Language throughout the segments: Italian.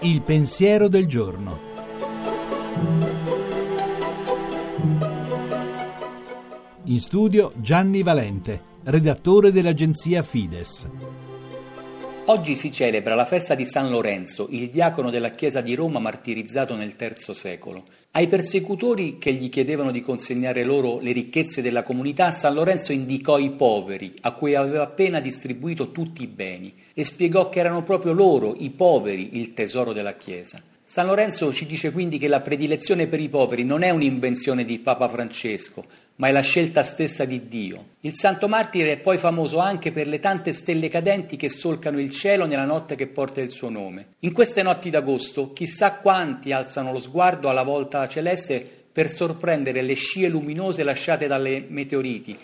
Il pensiero del giorno. In studio Gianni Valente, redattore dell'agenzia Fides. Oggi si celebra la festa di San Lorenzo, il diacono della Chiesa di Roma martirizzato nel III secolo. Ai persecutori che gli chiedevano di consegnare loro le ricchezze della comunità, San Lorenzo indicò i poveri, a cui aveva appena distribuito tutti i beni, e spiegò che erano proprio loro, i poveri, il tesoro della Chiesa. San Lorenzo ci dice quindi che la predilezione per i poveri non è un'invenzione di Papa Francesco, ma è la scelta stessa di Dio. Il santo martire è poi famoso anche per le tante stelle cadenti che solcano il cielo nella notte che porta il suo nome. In queste notti d'agosto, chissà quanti alzano lo sguardo alla volta celeste per sorprendere le scie luminose lasciate dalle meteoriti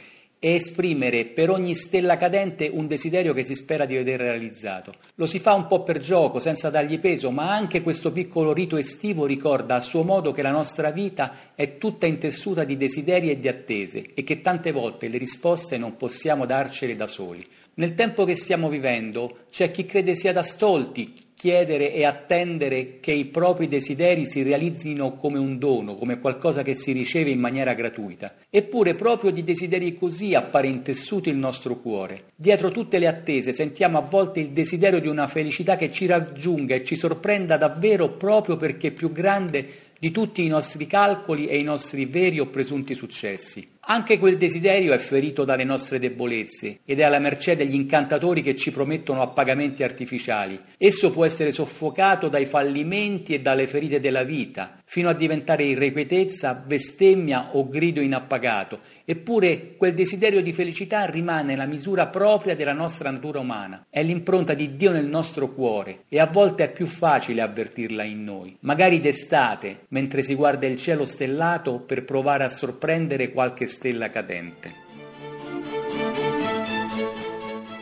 e esprimere per ogni stella cadente un desiderio che si spera di vedere realizzato. Lo si fa un po' per gioco, senza dargli peso, ma anche questo piccolo rito estivo ricorda a suo modo che la nostra vita è tutta intessuta di desideri e di attese e che tante volte le risposte non possiamo darcele da soli. Nel tempo che stiamo vivendo c'è chi crede sia da stolti chiedere e attendere che i propri desideri si realizzino come un dono, come qualcosa che si riceve in maniera gratuita. Eppure proprio di desideri così appare intessuto il nostro cuore. Dietro tutte le attese sentiamo a volte il desiderio di una felicità che ci raggiunga e ci sorprenda davvero proprio perché è più grande di tutti i nostri calcoli e i nostri veri o presunti successi. Anche quel desiderio è ferito dalle nostre debolezze ed è alla mercé degli incantatori che ci promettono appagamenti artificiali. Esso può essere soffocato dai fallimenti e dalle ferite della vita, fino a diventare irrequietezza, bestemmia o grido inappagato. Eppure quel desiderio di felicità rimane la misura propria della nostra natura umana. È l'impronta di Dio nel nostro cuore e a volte è più facile avvertirla in noi. Magari d'estate, mentre si guarda il cielo stellato per provare a sorprendere qualche stella cadente.